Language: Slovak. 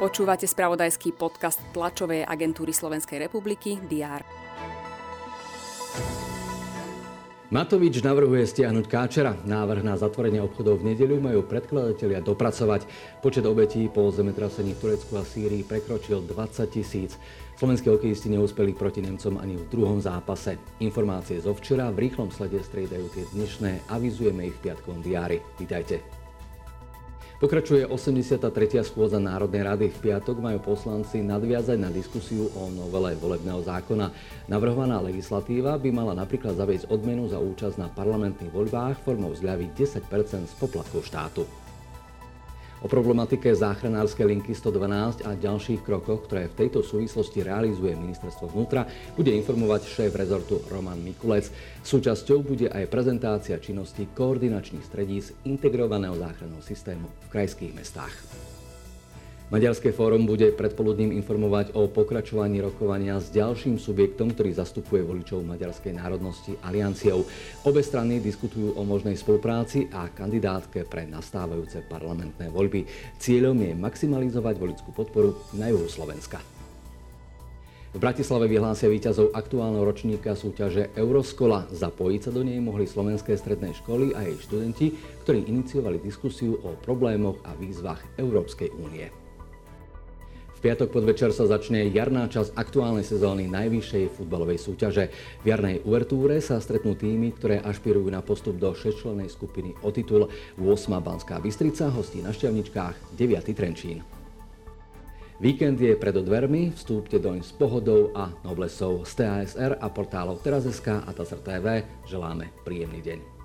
Počúvate spravodajský podcast tlačovej agentúry Slovenskej republiky DR. Matovič navrhuje stiahnuť Káčera. Návrh na zatvorenie obchodov v nedeľu majú predkladatelia dopracovať. Počet obetí po zemetrasení v Turecku a Sýrii prekročil 20 tisíc. Slovenskí hokejisti neúspeli proti Nemcom ani v druhom zápase. Informácie zo včera v rýchlom slede striedajú tie dnešné, avizujeme ich v piatkovom diári. Vítajte. Pokračuje 83. schôdza Národnej rady. V piatok majú poslanci nadviazať na diskusiu o novele volebného zákona. Navrhovaná legislatíva by mala napríklad zaviesť odmenu za účasť na parlamentných voľbách formou zľavy 10% z poplatkov štátu. O problematike záchranárskej linky 112 a ďalších krokoch, ktoré v tejto súvislosti realizuje ministerstvo vnútra, bude informovať šéf rezortu Roman Mikulec. Súčasťou bude aj prezentácia činnosti koordinačných stredíc integrovaného záchranného systému v krajských mestách. Maďarské fórum bude predpoludním informovať o pokračovaní rokovania s ďalším subjektom, ktorý zastupuje voličov maďarskej národnosti Alianciou. Obe strany diskutujú o možnej spolupráci a kandidátke pre nastávajúce parlamentné voľby. Cieľom je maximalizovať volickú podporu na juhu Slovenska. V Bratislave vyhlásia víťazov aktuálneho ročníka súťaže Euroskola. Zapojiť sa do nej mohli slovenské stredné školy a jej študenti, ktorí iniciovali diskusiu o problémoch a výzvach Európskej únie. V piatok podvečer sa začne jarná časť aktuálnej sezóny najvyššej futbalovej súťaže. V jarnej uvertúre sa stretnú týmy, ktoré ašpirujú na postup do 6-člennej skupiny o titul 8. Banská Bystrica, hostí na Šťavničkách 9. Trenčín. Víkend je pred dvermi, vstúpte doň s pohodou a noblesou z TASR a portálov Teraz.sk a TASR TV. Želáme príjemný deň.